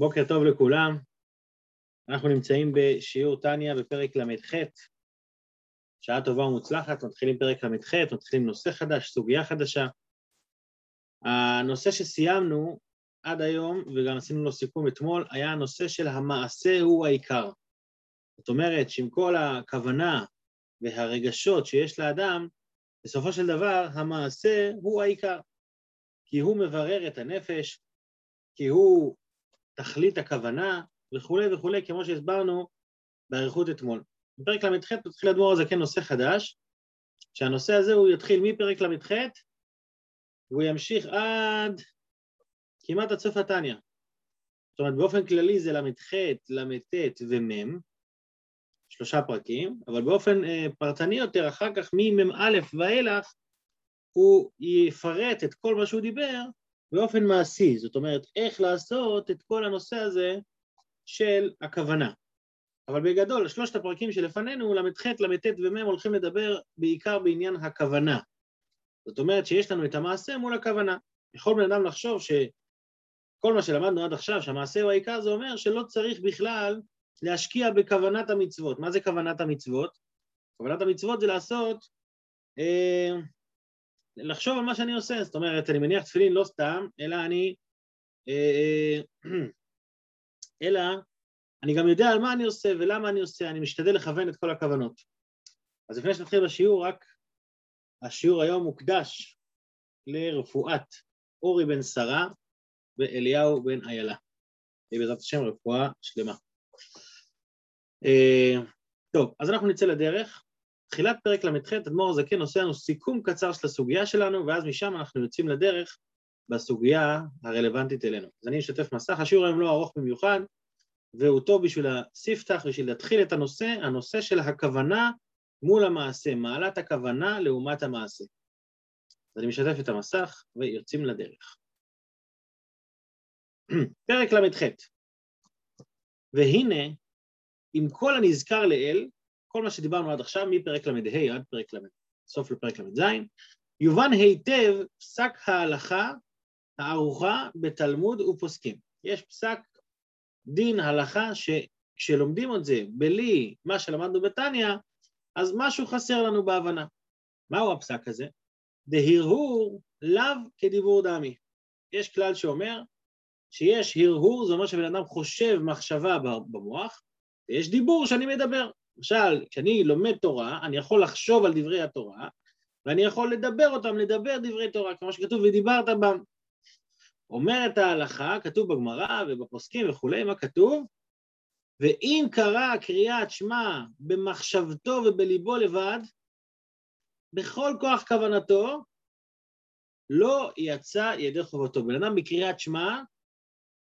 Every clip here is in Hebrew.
בוקר טוב לכולם. אנחנו נמצאים בשיעור טניה בפרק ל"ח. שעה טובה ומוצלחת, מתחילים פרק ל"ח, מתחילים נושא חדש, סוגיה חדשה. הנושא שסיימנו עד היום, וגם עשינו לו סיכום אתמול, היה הנושא של המעשה הוא העיקר. זאת אומרת שעם כל הכוונה והרגשות שיש לאדם, בסופו של דבר המעשה הוא העיקר. כי הוא מברר את הנפש, כי הוא תכלית הכוונה וכולי וכולי, כמו שהסברנו באריכות אתמול. בפרק ל"ח מתחיל אדמו"ר הזה כן נושא חדש, שהנושא הזה הוא יתחיל מפרק ל"ח והוא ימשיך עד כמעט עד סוף התניא. זאת אומרת, באופן כללי זה ל"ח, ל"ט ומ"ם, שלושה פרקים, אבל באופן אה, פרטני יותר, אחר כך ממ"א ואילך, הוא יפרט את כל מה שהוא דיבר באופן מעשי, זאת אומרת, איך לעשות את כל הנושא הזה של הכוונה. אבל בגדול, שלושת הפרקים שלפנינו, ל"ח, ל"ט ומ' הולכים לדבר בעיקר בעניין הכוונה. זאת אומרת שיש לנו את המעשה מול הכוונה. יכול בן אדם לחשוב שכל מה שלמדנו עד עכשיו, שהמעשה הוא העיקר, זה אומר שלא צריך בכלל להשקיע בכוונת המצוות. מה זה כוונת המצוות? כוונת המצוות זה לעשות אה, לחשוב על מה שאני עושה, זאת אומרת, אני מניח תפילין לא סתם, אלא אני... אה, אלא אני גם יודע על מה אני עושה ולמה אני עושה, אני משתדל לכוון את כל הכוונות. אז לפני שנתחיל בשיעור, רק השיעור היום מוקדש לרפואת אורי בן שרה ואליהו בן איילה. בעזרת השם רפואה שלמה. אה, טוב, אז אנחנו נצא לדרך. תחילת פרק ל"ח, אדמו"ר הזקן עושה לנו סיכום קצר של הסוגיה שלנו, ואז משם אנחנו יוצאים לדרך בסוגיה הרלוונטית אלינו. אז אני אשתף מסך, השיעור היום לא ארוך במיוחד, והוא טוב בשביל הספתח, בשביל להתחיל את הנושא, הנושא של הכוונה מול המעשה, מעלת הכוונה לעומת המעשה. אז אני משתף את המסך ויוצאים לדרך. פרק ל"ח והנה, עם כל הנזכר לאל, כל מה שדיברנו עד עכשיו, מפרק ל"ה עד פרק ל"ד, סוף לפרק ל"ז, יובן היטב פסק ההלכה הערוכה בתלמוד ופוסקים. יש פסק דין הלכה שכשלומדים את זה בלי מה שלמדנו בתניא, אז משהו חסר לנו בהבנה. מהו הפסק הזה? דהרהור לאו כדיבור דמי. יש כלל שאומר שיש הרהור, זה אומר שבן אדם חושב מחשבה במוח, ויש דיבור שאני מדבר. למשל, כשאני לומד תורה, אני יכול לחשוב על דברי התורה, ואני יכול לדבר אותם, לדבר דברי תורה, כמו שכתוב, ודיברת בם. אומרת ההלכה, כתוב בגמרא ובפוסקים וכולי, מה כתוב? ואם קרא קריאת שמע במחשבתו ובליבו לבד, בכל כוח כוונתו, לא יצא ידי חובתו. בן אדם בקריאת שמע,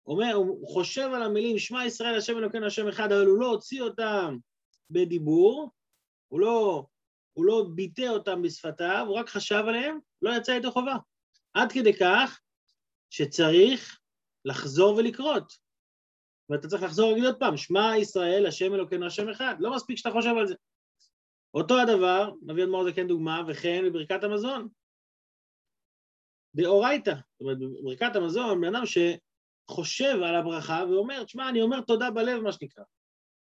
אומר, הוא חושב על המילים שמע ישראל השם אלוקינו השם אחד, אבל הוא לא הוציא אותם בדיבור, הוא לא, הוא לא ביטא אותם בשפתיו, הוא רק חשב עליהם, לא יצא ידי חובה. עד כדי כך שצריך לחזור ולקרות. ואתה צריך לחזור ולהגיד עוד פעם, שמע ישראל, השם אלוקינו, השם אחד. לא מספיק שאתה חושב על זה. אותו הדבר, נביא אדמו"ר כן דוגמה, וכן בברכת המזון. דאורייתא, זאת אומרת, בברכת המזון, בן אדם שחושב על הברכה ואומר, שמע, אני אומר תודה בלב, מה שנקרא.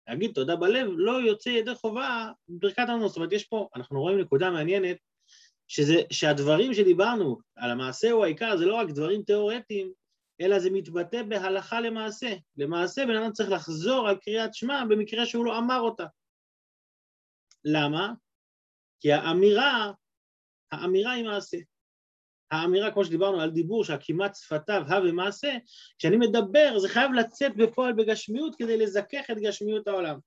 להגיד תודה בלב לא יוצא ידי חובה בברכת המזון. זאת אומרת, יש פה, אנחנו רואים נקודה מעניינת, שזה, שהדברים שדיברנו על המעשה הוא העיקר, זה לא רק דברים תיאורטיים, אלא זה מתבטא בהלכה למעשה. למעשה בן אדם צריך לחזור על קריאת שמע במקרה שהוא לא אמר אותה. למה? כי האמירה, האמירה היא מעשה. האמירה, כמו שדיברנו על דיבור שהכמעט שפתיו הא ומעשה, כשאני מדבר זה חייב לצאת בפועל בגשמיות כדי לזכך את גשמיות העולם.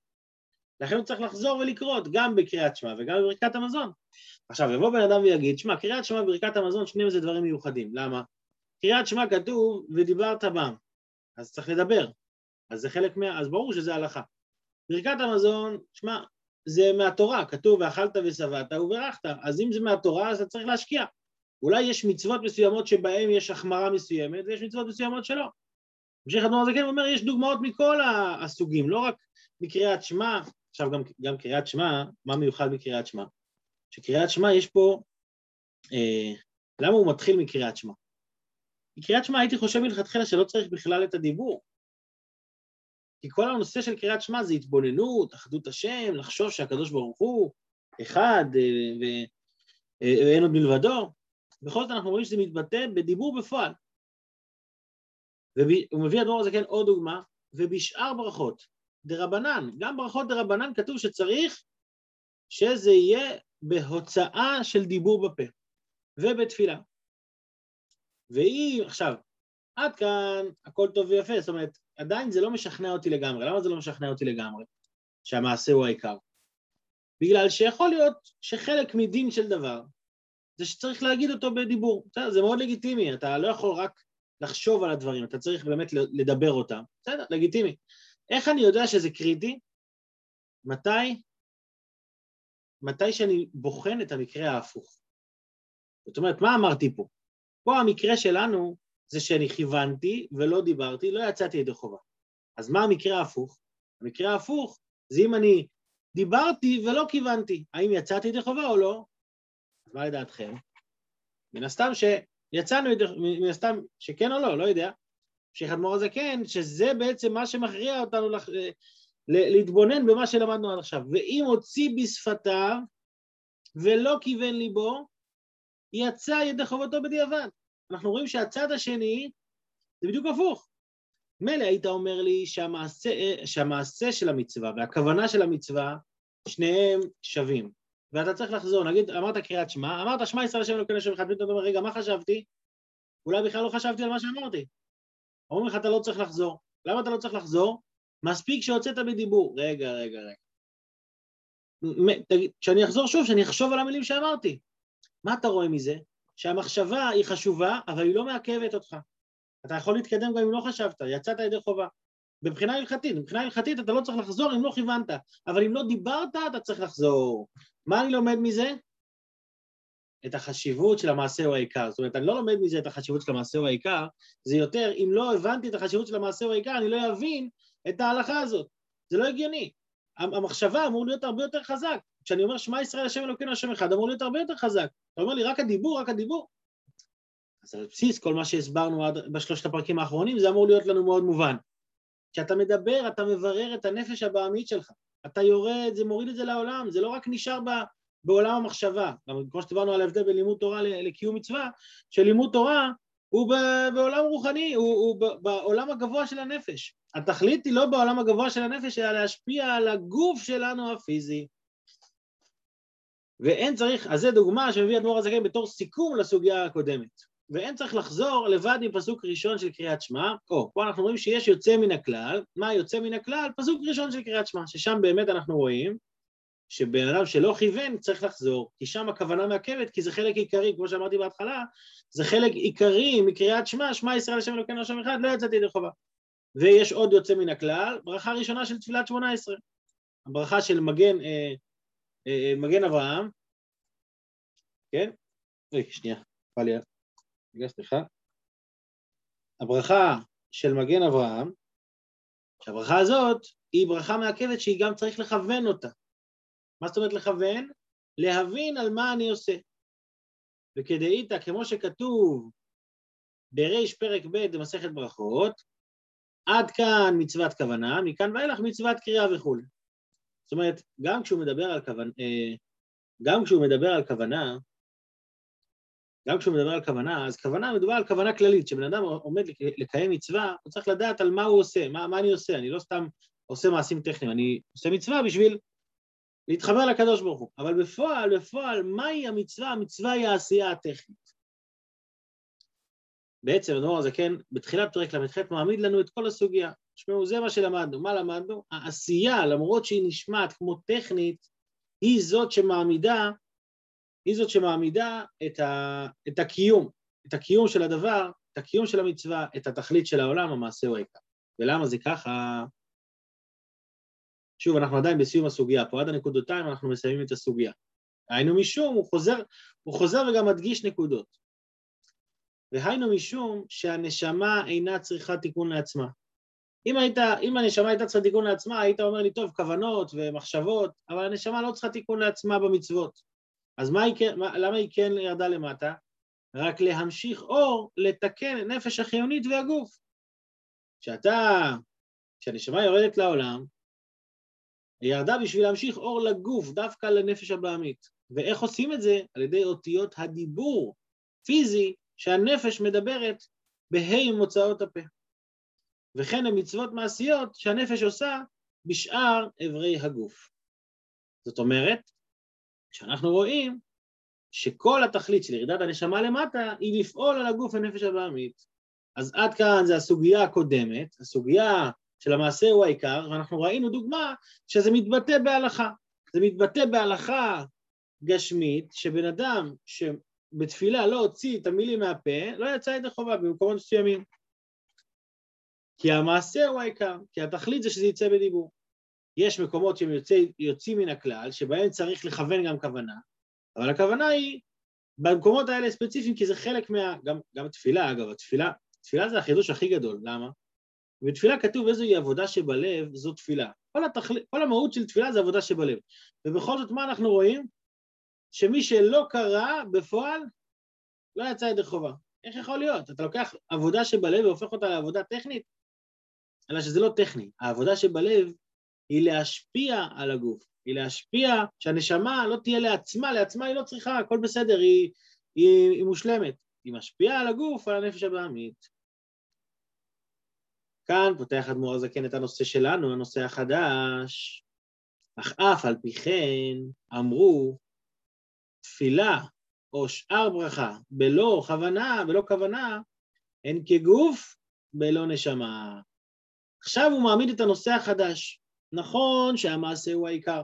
לכן הוא צריך לחזור ולקרות גם בקריאת שמע וגם בברכת המזון. עכשיו, יבוא בן אדם ויגיד, שמע, קריאת שמע וברכת המזון, שניהם זה דברים מיוחדים. למה? קריאת שמע כתוב, ודיברת בם, אז צריך לדבר. אז זה חלק מה... אז ברור שזה הלכה. ברכת המזון, שמע, זה מהתורה, כתוב, ואכלת ושבעת וברכת. אז אם זה מהתורה, אז אתה צריך להשקיע. אולי יש מצוות מסוימות שבהן יש החמרה מסוימת, ויש מצוות מסוימות שלא. המשך אדמו"ר הזקן אומר, יש דוגמאות מכל הסוגים, לא רק מקריאת שמע, עכשיו גם, גם קריאת שמע, מה מיוחד בקריאת שמע? שקריאת שמע יש פה, אה, למה הוא מתחיל מקריאת שמע? בקריאת שמע הייתי חושב מלכתחילה שלא צריך בכלל את הדיבור. כי כל הנושא של קריאת שמע זה התבוננות, אחדות השם, לחשוב שהקדוש ברוך הוא אחד אה, ואין עוד מלבדו. בכל זאת אנחנו רואים שזה מתבטא בדיבור בפועל. והוא מביא הדבר הזה כן עוד דוגמה, ובשאר ברכות, דרבנן, גם ברכות דרבנן כתוב שצריך שזה יהיה בהוצאה של דיבור בפה ובתפילה. והיא, עכשיו, עד כאן הכל טוב ויפה, זאת אומרת, עדיין זה לא משכנע אותי לגמרי. למה זה לא משכנע אותי לגמרי? שהמעשה הוא העיקר. בגלל שיכול להיות שחלק מדין של דבר זה שצריך להגיד אותו בדיבור. בסדר, זה מאוד לגיטימי, אתה לא יכול רק לחשוב על הדברים, אתה צריך באמת לדבר אותם. בסדר, לגיטימי. איך אני יודע שזה קריטי? מתי? מתי שאני בוחן את המקרה ההפוך. זאת אומרת, מה אמרתי פה? פה המקרה שלנו זה שאני כיוונתי ולא דיברתי, לא יצאתי ידי חובה. אז מה המקרה ההפוך? המקרה ההפוך זה אם אני דיברתי ולא כיוונתי, האם יצאתי ידי חובה או לא? מה לדעתכם? מן הסתם שיצאנו, מן הסתם שכן או לא, לא יודע. שייח' אדמו"ר הזה כן, שזה בעצם מה שמכריע אותנו לח... להתבונן במה שלמדנו עד עכשיו. ואם הוציא בשפתיו ולא כיוון ליבו, יצא ידי חובתו בדיעבד. אנחנו רואים שהצד השני זה בדיוק הפוך. מילא היית אומר לי שהמעשה, שהמעשה של המצווה והכוונה של המצווה, שניהם שווים. ואתה צריך לחזור, נגיד, אמרת קריאת שמע, אמרת שמע ישראל השם אלוקינו השם אחד, פתאום אתה אומר, רגע, מה חשבתי? אולי בכלל לא חשבתי על מה שאמרתי. אומרים לך, אתה לא צריך לחזור. למה אתה לא צריך לחזור? מספיק שהוצאת בדיבור. רגע, רגע, רגע. כשאני אחזור שוב, שאני אחשוב על המילים שאמרתי. מה אתה רואה מזה? שהמחשבה היא חשובה, אבל היא לא מעכבת אותך. אתה יכול להתקדם גם אם לא חשבת, יצאת ידי חובה. מבחינה הלכתית, מבחינה הלכתית אתה לא צריך לחזור אם לא כיוונת, אבל אם לא דיברת אתה צריך לחזור. מה אני לומד מזה? את החשיבות של המעשה הוא העיקר. זאת אומרת, אני לא לומד מזה את החשיבות של המעשה הוא העיקר, זה יותר, אם לא הבנתי את החשיבות של המעשה הוא העיקר, אני לא אבין את ההלכה הזאת. זה לא הגיוני. המחשבה אמור להיות הרבה יותר חזק. כשאני אומר שמע ישראל השם אלוקינו השם אחד, אמור להיות הרבה יותר חזק. אתה אומר לי רק הדיבור, רק הדיבור. אז על בסיס כל מה שהסברנו עד בשלושת הפרקים האחרונים, זה אמור להיות לנו מאוד מובן. כשאתה מדבר, אתה מברר את הנפש הבעמית שלך. אתה יורד, זה מוריד את זה לעולם, זה לא רק נשאר ב, בעולם המחשבה. גם כמו שדיברנו על ההבדל בין לימוד תורה לקיום מצווה, שלימוד תורה הוא בעולם רוחני, הוא, הוא בעולם הגבוה של הנפש. התכלית היא לא בעולם הגבוה של הנפש, אלא להשפיע על הגוף שלנו הפיזי. ואין צריך, אז זו דוגמה שמביא אדמו"ר הזקן בתור סיכום לסוגיה הקודמת. ואין צריך לחזור לבד עם פסוק ראשון של קריאת שמע, או, פה אנחנו רואים שיש יוצא מן הכלל, מה יוצא מן הכלל? פסוק ראשון של קריאת שמע, ששם באמת אנחנו רואים שבן אדם שלא כיוון צריך לחזור, כי שם הכוונה מעכבת, כי זה חלק עיקרי, כמו שאמרתי בהתחלה, זה חלק עיקרי מקריאת שמע, שמע ישראל השם אלוקינו השם אחד, לא יצאתי ידי חובה. ויש עוד יוצא מן הכלל, ברכה ראשונה של תפילת שמונה עשרה, הברכה של מגן, אה, אה, אה מגן אברהם, כן? רגע, שנייה, נפל לי, רגע, סליחה. הברכה של מגן אברהם, שהברכה הזאת היא ברכה מעכבת שהיא גם צריך לכוון אותה. מה זאת אומרת לכוון? להבין על מה אני עושה. וכדאיתא, כמו שכתוב בריש פרק ב' במסכת ברכות, עד כאן מצוות כוונה, מכאן ואילך מצוות קריאה וכולי. זאת אומרת, גם כשהוא מדבר על כוונה, אה, גם כשהוא מדבר על כוונה, גם כשהוא מדבר על כוונה, אז כוונה, מדובר על כוונה כללית, כשבן אדם עומד לקיים מצווה, הוא צריך לדעת על מה הוא עושה, מה, מה אני עושה, אני לא סתם עושה מעשים טכניים, אני עושה מצווה בשביל להתחבר לקדוש ברוך הוא. אבל בפועל, בפועל, מהי המצווה? המצווה היא העשייה הטכנית. בעצם הדבר הזה, כן, בתחילת פרק ל"ח מעמיד לנו את כל הסוגיה. תשמעו, זה מה שלמדנו. מה למדנו? העשייה, למרות שהיא נשמעת כמו טכנית, היא זאת שמעמידה, היא זאת שמעמידה את, ה, את הקיום, את הקיום של הדבר, את הקיום של המצווה, את התכלית של העולם, המעשה הוא העיקר. ולמה זה ככה? שוב, אנחנו עדיין בסיום הסוגיה פה, עד הנקודותיים אנחנו מסיימים את הסוגיה. היינו משום, הוא חוזר, הוא חוזר וגם מדגיש נקודות. והיינו משום שהנשמה אינה צריכה תיקון לעצמה. אם, היית, אם הנשמה הייתה צריכה תיקון לעצמה, היית אומר לי, טוב, כוונות ומחשבות, אבל הנשמה לא צריכה תיקון לעצמה במצוות. אז מה היא, כן, מה, למה היא כן ירדה למטה? רק להמשיך אור, לתקן נפש החיונית והגוף. כשאתה כשהנשמה יורדת לעולם, היא ירדה בשביל להמשיך אור לגוף, דווקא לנפש הבעמית. ואיך עושים את זה? על ידי אותיות הדיבור, פיזי, שהנפש מדברת בה' מוצאות הפה. וכן המצוות מעשיות שהנפש עושה בשאר אברי הגוף. זאת אומרת, כשאנחנו רואים שכל התכלית של ירידת הנשמה למטה היא לפעול על הגוף הנפש הבעמית. אז עד כאן זה הסוגיה הקודמת, הסוגיה של המעשה הוא העיקר, ואנחנו ראינו דוגמה שזה מתבטא בהלכה. זה מתבטא בהלכה גשמית, שבן אדם שבתפילה לא הוציא את המילים מהפה, לא יצא ידי חובה במקומות מסוימים. כי המעשה הוא העיקר, כי התכלית זה שזה יצא בדיבור. יש מקומות שהם יוצא, יוצאים מן הכלל, שבהם צריך לכוון גם כוונה, אבל הכוונה היא במקומות האלה ספציפיים, כי זה חלק מה... גם, גם תפילה, אגב, התפילה, תפילה זה החידוש הכי גדול, למה? בתפילה כתוב איזוהי עבודה שבלב, זו תפילה. כל, התכל... כל המהות של תפילה זה עבודה שבלב. ובכל זאת, מה אנחנו רואים? שמי שלא קרא בפועל, לא יצא ידי חובה. איך יכול להיות? אתה לוקח עבודה שבלב והופך אותה לעבודה טכנית? אלא שזה לא טכני. העבודה שבלב היא להשפיע על הגוף, היא להשפיע, שהנשמה לא תהיה לעצמה, לעצמה היא לא צריכה, הכל בסדר, היא, היא, היא מושלמת. היא משפיעה על הגוף, על הנפש הבעמית. כאן פותח אדמו"ר הזקן את הנושא שלנו, הנושא החדש. אך אף על פי כן אמרו תפילה או שאר ברכה בלא כוונה, בלא כוונה, הן כגוף בלא נשמה. עכשיו הוא מעמיד את הנושא החדש. נכון שהמעשה הוא העיקר,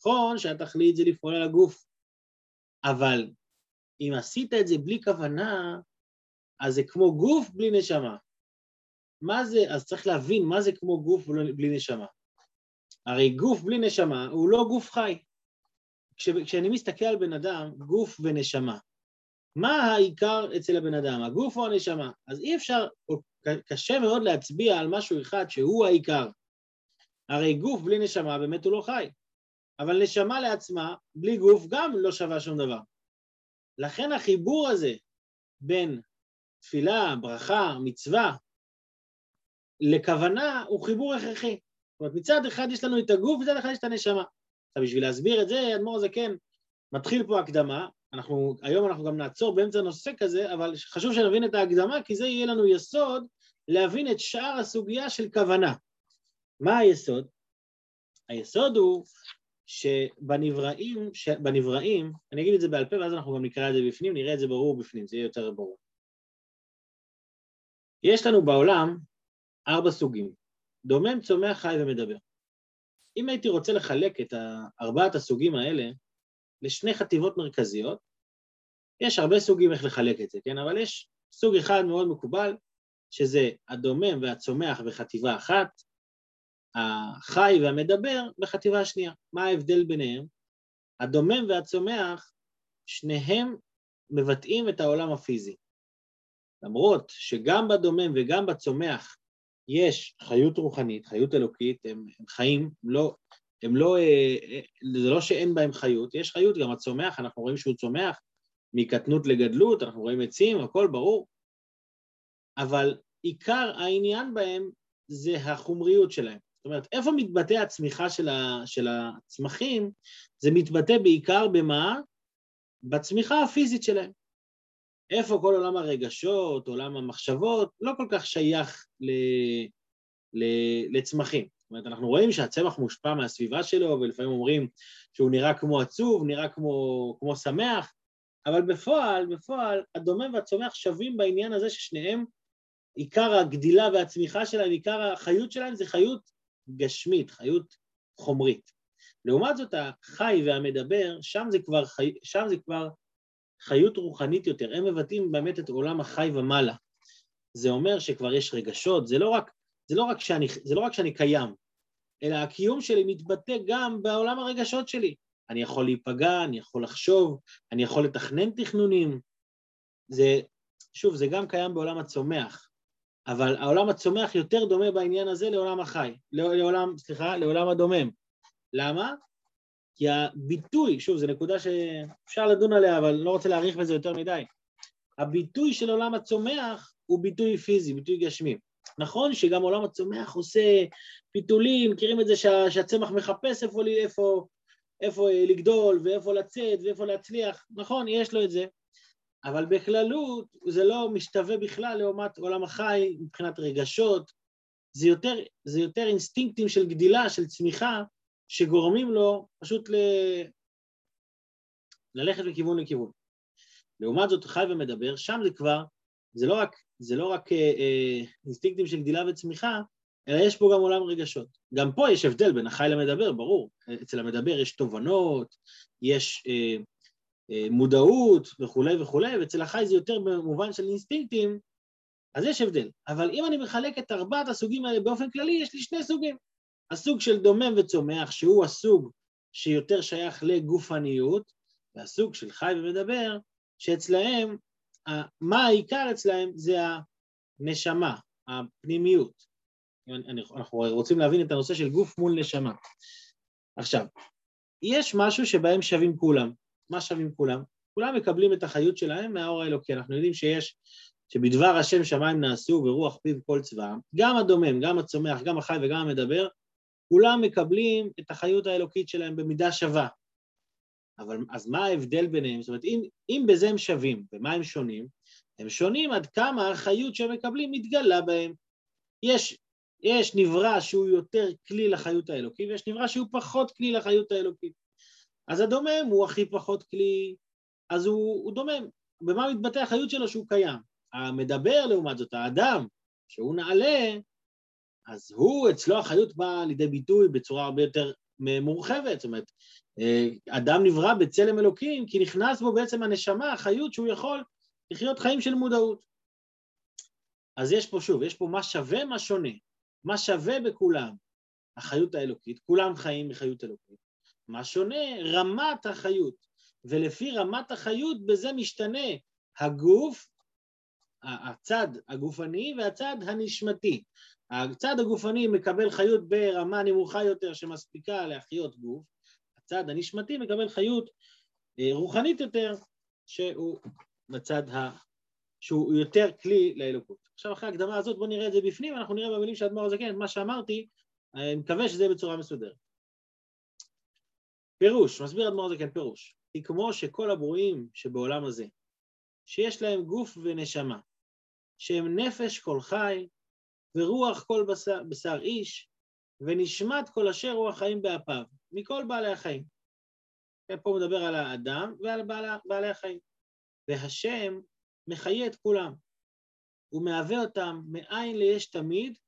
נכון שהתכלית זה לפעול על הגוף, אבל אם עשית את זה בלי כוונה, אז זה כמו גוף בלי נשמה. מה זה, אז צריך להבין מה זה כמו גוף בלי נשמה. הרי גוף בלי נשמה הוא לא גוף חי. כש, כשאני מסתכל על בן אדם, גוף ונשמה, מה העיקר אצל הבן אדם, הגוף או הנשמה? אז אי אפשר, קשה מאוד להצביע על משהו אחד שהוא העיקר. הרי גוף בלי נשמה באמת הוא לא חי, אבל נשמה לעצמה, בלי גוף, גם לא שווה שום דבר. לכן החיבור הזה בין תפילה, ברכה, מצווה, לכוונה, הוא חיבור הכרחי. זאת אומרת, מצד אחד יש לנו את הגוף, מצד אחד יש את הנשמה. עכשיו, בשביל להסביר את זה, אדמו"ר הזה כן, מתחיל פה הקדמה, אנחנו, היום אנחנו גם נעצור באמצע נושא כזה, אבל חשוב שנבין את ההקדמה, כי זה יהיה לנו יסוד להבין את שאר הסוגיה של כוונה. מה היסוד? היסוד הוא שבנבראים, שבנבראים, אני אגיד את זה בעל פה ואז אנחנו גם נקרא את זה בפנים, נראה את זה ברור בפנים, זה יהיה יותר ברור. יש לנו בעולם ארבע סוגים, דומם, צומח, חי ומדבר. אם הייתי רוצה לחלק את ארבעת הסוגים האלה לשני חטיבות מרכזיות, יש הרבה סוגים איך לחלק את זה, כן? אבל יש סוג אחד מאוד מקובל, שזה הדומם והצומח בחטיבה אחת, החי והמדבר בחטיבה השנייה. מה ההבדל ביניהם? הדומם והצומח, שניהם מבטאים את העולם הפיזי. למרות שגם בדומם וגם בצומח יש חיות רוחנית, חיות אלוקית, הם, הם חיים, הם לא, הם לא, אה, אה, זה לא שאין בהם חיות, יש חיות, גם הצומח, אנחנו רואים שהוא צומח מקטנות לגדלות, אנחנו רואים עצים, הכל ברור, אבל עיקר העניין בהם זה החומריות שלהם. זאת אומרת, איפה מתבטא הצמיחה של, ה, של הצמחים? זה מתבטא בעיקר במה? בצמיחה הפיזית שלהם. איפה כל עולם הרגשות, עולם המחשבות, לא כל כך שייך ל, ל, לצמחים. זאת אומרת, אנחנו רואים שהצמח מושפע מהסביבה שלו, ולפעמים אומרים שהוא נראה כמו עצוב, נראה כמו, כמו שמח, אבל בפועל, בפועל, הדומם והצומח שווים בעניין הזה ששניהם, עיקר הגדילה והצמיחה שלהם, עיקר החיות שלהם זה חיות גשמית, חיות חומרית. לעומת זאת, החי והמדבר, שם זה כבר, חי, שם זה כבר חיות רוחנית יותר, הם מבטאים באמת את עולם החי ומעלה. זה אומר שכבר יש רגשות, זה לא רק, זה לא רק, שאני, זה לא רק שאני קיים, אלא הקיום שלי מתבטא גם בעולם הרגשות שלי. אני יכול להיפגע, אני יכול לחשוב, אני יכול לתכנן תכנונים. זה, שוב, זה גם קיים בעולם הצומח, אבל העולם הצומח יותר דומה בעניין הזה לעולם החי, לעולם, סליחה, לעולם הדומם. למה? כי הביטוי, שוב, זו נקודה שאפשר לדון עליה, אבל לא רוצה להאריך בזה יותר מדי. הביטוי של עולם הצומח הוא ביטוי פיזי, ביטוי גשמי. נכון שגם עולם הצומח עושה פיתולים, מכירים את זה שה, שהצמח מחפש איפה, איפה, איפה לגדול ואיפה לצאת ואיפה להצליח, נכון, יש לו את זה, אבל בכללות זה לא משתווה בכלל לעומת עולם החי מבחינת רגשות, זה יותר, זה יותר אינסטינקטים של גדילה, של צמיחה, שגורמים לו פשוט ל... ללכת מכיוון לכיוון. לעומת זאת, חי ומדבר, שם זה כבר, זה לא רק, זה לא רק אה, אה, אינסטינקטים של גדילה וצמיחה, אלא יש פה גם עולם רגשות. גם פה יש הבדל בין החי למדבר, ברור. אצל המדבר יש תובנות, יש אה, מודעות וכולי וכולי, ואצל החי זה יותר במובן של אינסטינקטים, אז יש הבדל. אבל אם אני מחלק את ארבעת הסוגים האלה באופן כללי, יש לי שני סוגים. הסוג של דומם וצומח, שהוא הסוג שיותר שייך לגופניות, והסוג של חי ומדבר, שאצלהם, מה העיקר אצלהם זה הנשמה, הפנימיות. אנחנו רוצים להבין את הנושא של גוף מול נשמה. עכשיו, יש משהו שבהם שווים כולם. מה שווים כולם? כולם מקבלים את החיות שלהם מהאור האלוקי. אנחנו יודעים שיש, שבדבר השם שמיים נעשו ורוח פיו כל צבאם, גם הדומם, גם הצומח, גם החי וגם המדבר, כולם מקבלים את החיות האלוקית שלהם במידה שווה. אבל אז מה ההבדל ביניהם? זאת אומרת, אם, אם בזה הם שווים, במה הם שונים? הם שונים עד כמה החיות שהם מקבלים מתגלה בהם. יש, יש נברא שהוא יותר כלי לחיות האלוקית, ויש נברא שהוא פחות כלי לחיות האלוקית. אז הדומם הוא הכי פחות כלי, אז הוא, הוא דומם. במה מתבטא החיות שלו שהוא קיים? המדבר, לעומת זאת, האדם, שהוא נעלה, אז הוא, אצלו החיות באה לידי ביטוי בצורה הרבה יותר מורחבת, זאת אומרת, אה, אדם נברא בצלם אלוקים, כי נכנס בו בעצם הנשמה, החיות שהוא יכול לחיות חיים של מודעות. אז יש פה שוב, יש פה מה שווה, מה שונה. מה שווה בכולם? החיות האלוקית, כולם חיים מחיות אלוקית. מה שונה? רמת החיות. ולפי רמת החיות, בזה משתנה הגוף, הצד הגופני והצד הנשמתי. הצד הגופני מקבל חיות ברמה נמוכה יותר שמספיקה להחיות גוף, הצד הנשמתי מקבל חיות אה, רוחנית יותר, שהוא בצד ה... שהוא יותר כלי לאלוקות. עכשיו אחרי ההקדמה הזאת בואו נראה את זה בפנים, אנחנו נראה במילים של אדמו"ר הזקן את מה שאמרתי, אני מקווה שזה יהיה בצורה מסודרת. פירוש, מסביר אדמו"ר הזקן פירוש, כי כמו שכל הברואים שבעולם הזה, שיש להם גוף ונשמה, שהם נפש כל חי, ורוח כל בשר, בשר איש, ונשמת כל אשר רוח חיים באפיו, מכל בעלי החיים. כן, פה הוא מדבר על האדם ועל בעלי, בעלי החיים. והשם מחיה את כולם. הוא מהווה אותם מאין ליש תמיד,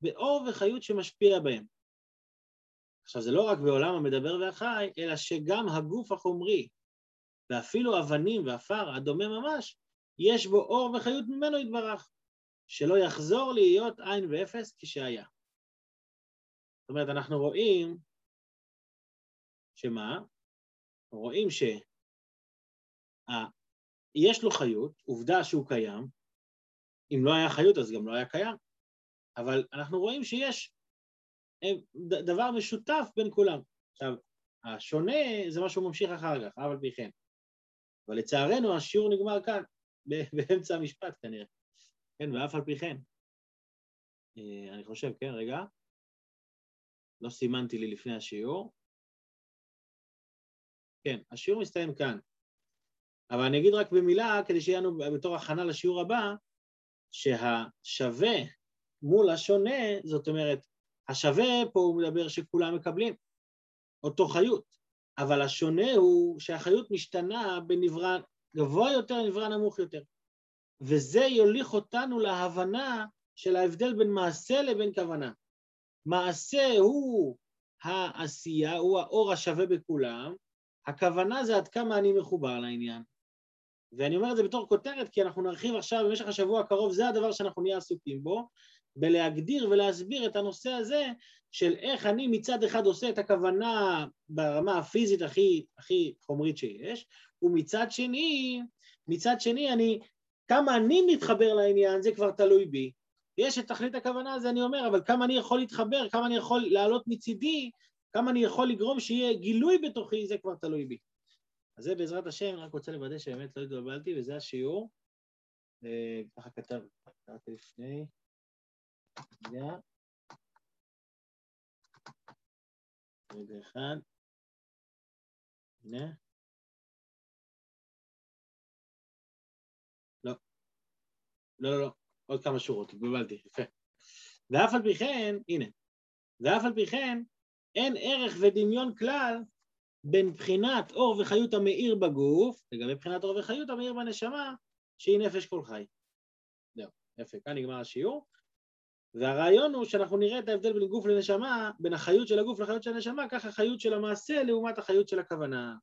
באור וחיות שמשפיע בהם. עכשיו, זה לא רק בעולם המדבר והחי, אלא שגם הגוף החומרי, ואפילו אבנים ועפר, הדומה ממש, יש בו אור וחיות ממנו יתברך. שלא יחזור להיות עין ואפס כשהיה. זאת אומרת, אנחנו רואים שמה? רואים שיש לו חיות, עובדה שהוא קיים, אם לא היה חיות אז גם לא היה קיים, אבל אנחנו רואים שיש דבר משותף בין כולם. עכשיו, השונה זה מה שהוא ממשיך אחר כך, אף על פי כן. אבל לצערנו השיעור נגמר כאן, באמצע המשפט כנראה. כן, ואף על פי כן. אה, אני חושב, כן, רגע. לא סימנתי לי לפני השיעור. כן, השיעור מסתיים כאן. אבל אני אגיד רק במילה, כדי שיהיה לנו בתור הכנה לשיעור הבא, שהשווה מול השונה, זאת אומרת, השווה פה הוא מדבר שכולם מקבלים אותו חיות, אבל השונה הוא שהחיות משתנה בנברא גבוה יותר לנברא נמוך יותר. וזה יוליך אותנו להבנה של ההבדל בין מעשה לבין כוונה. מעשה הוא העשייה, הוא האור השווה בכולם, הכוונה זה עד כמה אני מחובר לעניין. ואני אומר את זה בתור כותרת, כי אנחנו נרחיב עכשיו במשך השבוע הקרוב, זה הדבר שאנחנו נהיה עסוקים בו, בלהגדיר ולהסביר את הנושא הזה של איך אני מצד אחד עושה את הכוונה ברמה הפיזית הכי, הכי חומרית שיש, ומצד שני, מצד שני אני כמה אני מתחבר לעניין, זה כבר תלוי בי. יש את תכלית הכוונה, זה אני אומר, אבל כמה אני יכול להתחבר, כמה אני יכול לעלות מצידי, כמה אני יכול לגרום שיהיה גילוי בתוכי, זה כבר תלוי בי. אז זה בעזרת השם, רק רוצה לוודא שבאמת לא התבלבלתי, וזה השיעור. אה, ככה כתב, קראתי לפני. רגע. רגע אחד. הנה. לא. לא, לא, לא. עוד כמה שורות, התבלבלתי, יפה. ואף על פי כן, הנה, ואף על פי כן, אין ערך ודמיון כלל בין בחינת אור וחיות המאיר בגוף, לגבי בחינת אור וחיות המאיר בנשמה, שהיא נפש כל חי. זהו, יפה, כאן נגמר השיעור. והרעיון הוא שאנחנו נראה את ההבדל בין גוף לנשמה, בין החיות של הגוף לחיות של הנשמה, כך החיות של המעשה לעומת החיות של הכוונה.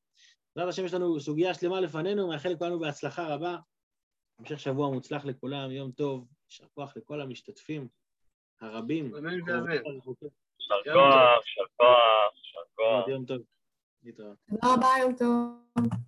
בעזרת השם יש לנו סוגיה שלמה לפנינו, מאחל לכולנו בהצלחה רבה. המשך שבוע מוצלח לכולם, יום טוב, יישר כוח לכל המשתתפים הרבים. אמן ואמן. יישר כוח, יישר כוח, יישר כוח. יום טוב. להתראות. תודה רבה, יום טוב.